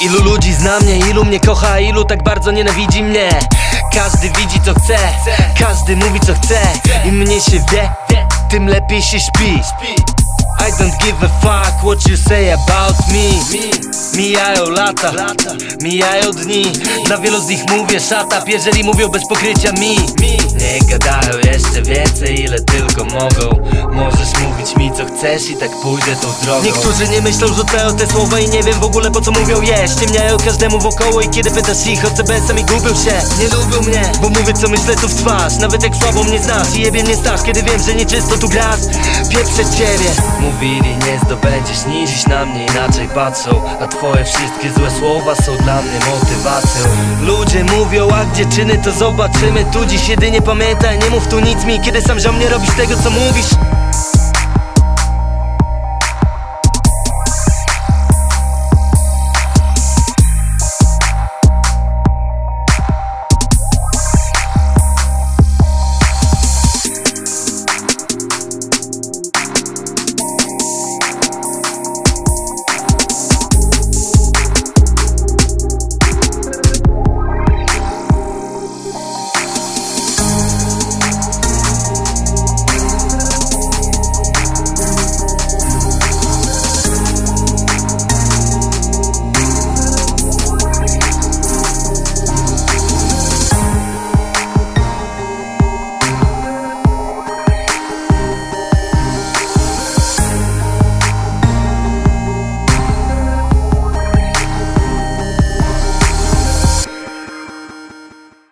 Ilu ludzi zna mnie, ilu mnie kocha, ilu tak bardzo nienawidzi mnie? Każdy widzi co chce, każdy mówi co chce Im mniej się wie, tym lepiej się śpi. I don't give a fuck what you say about me Mijają lata, mijają dni. Dla wielu z nich mówię shut up, jeżeli mówią bez pokrycia mi. Nie gadają jeszcze więcej, ile tylko mogą. Możesz mówić mi co chcesz i tak pójdę tą drogą. Niektórzy nie myślą, rzucają te słowa i nie wiem w ogóle po co mówią je. Ściemniają każdemu wokoło i kiedy pytasz ich o CBS sami gubią się. Nie lubią mnie, bo mówię co myślę tu w twarz. Nawet jak słabo mnie znasz i jebie mnie staż Kiedy wiem, że nieczysto tu grasz, pieprzę ciebie. Mówili nie zdobędziesz nic, dziś na mnie inaczej patrzą A wszystkie złe słowa są dla mnie motywacją. Ludzie mówią, a gdzie czyny to zobaczymy. Tu dziś jedynie pamiętaj, nie mów tu nic mi. Kiedy sam ziom nie robisz tego co mówisz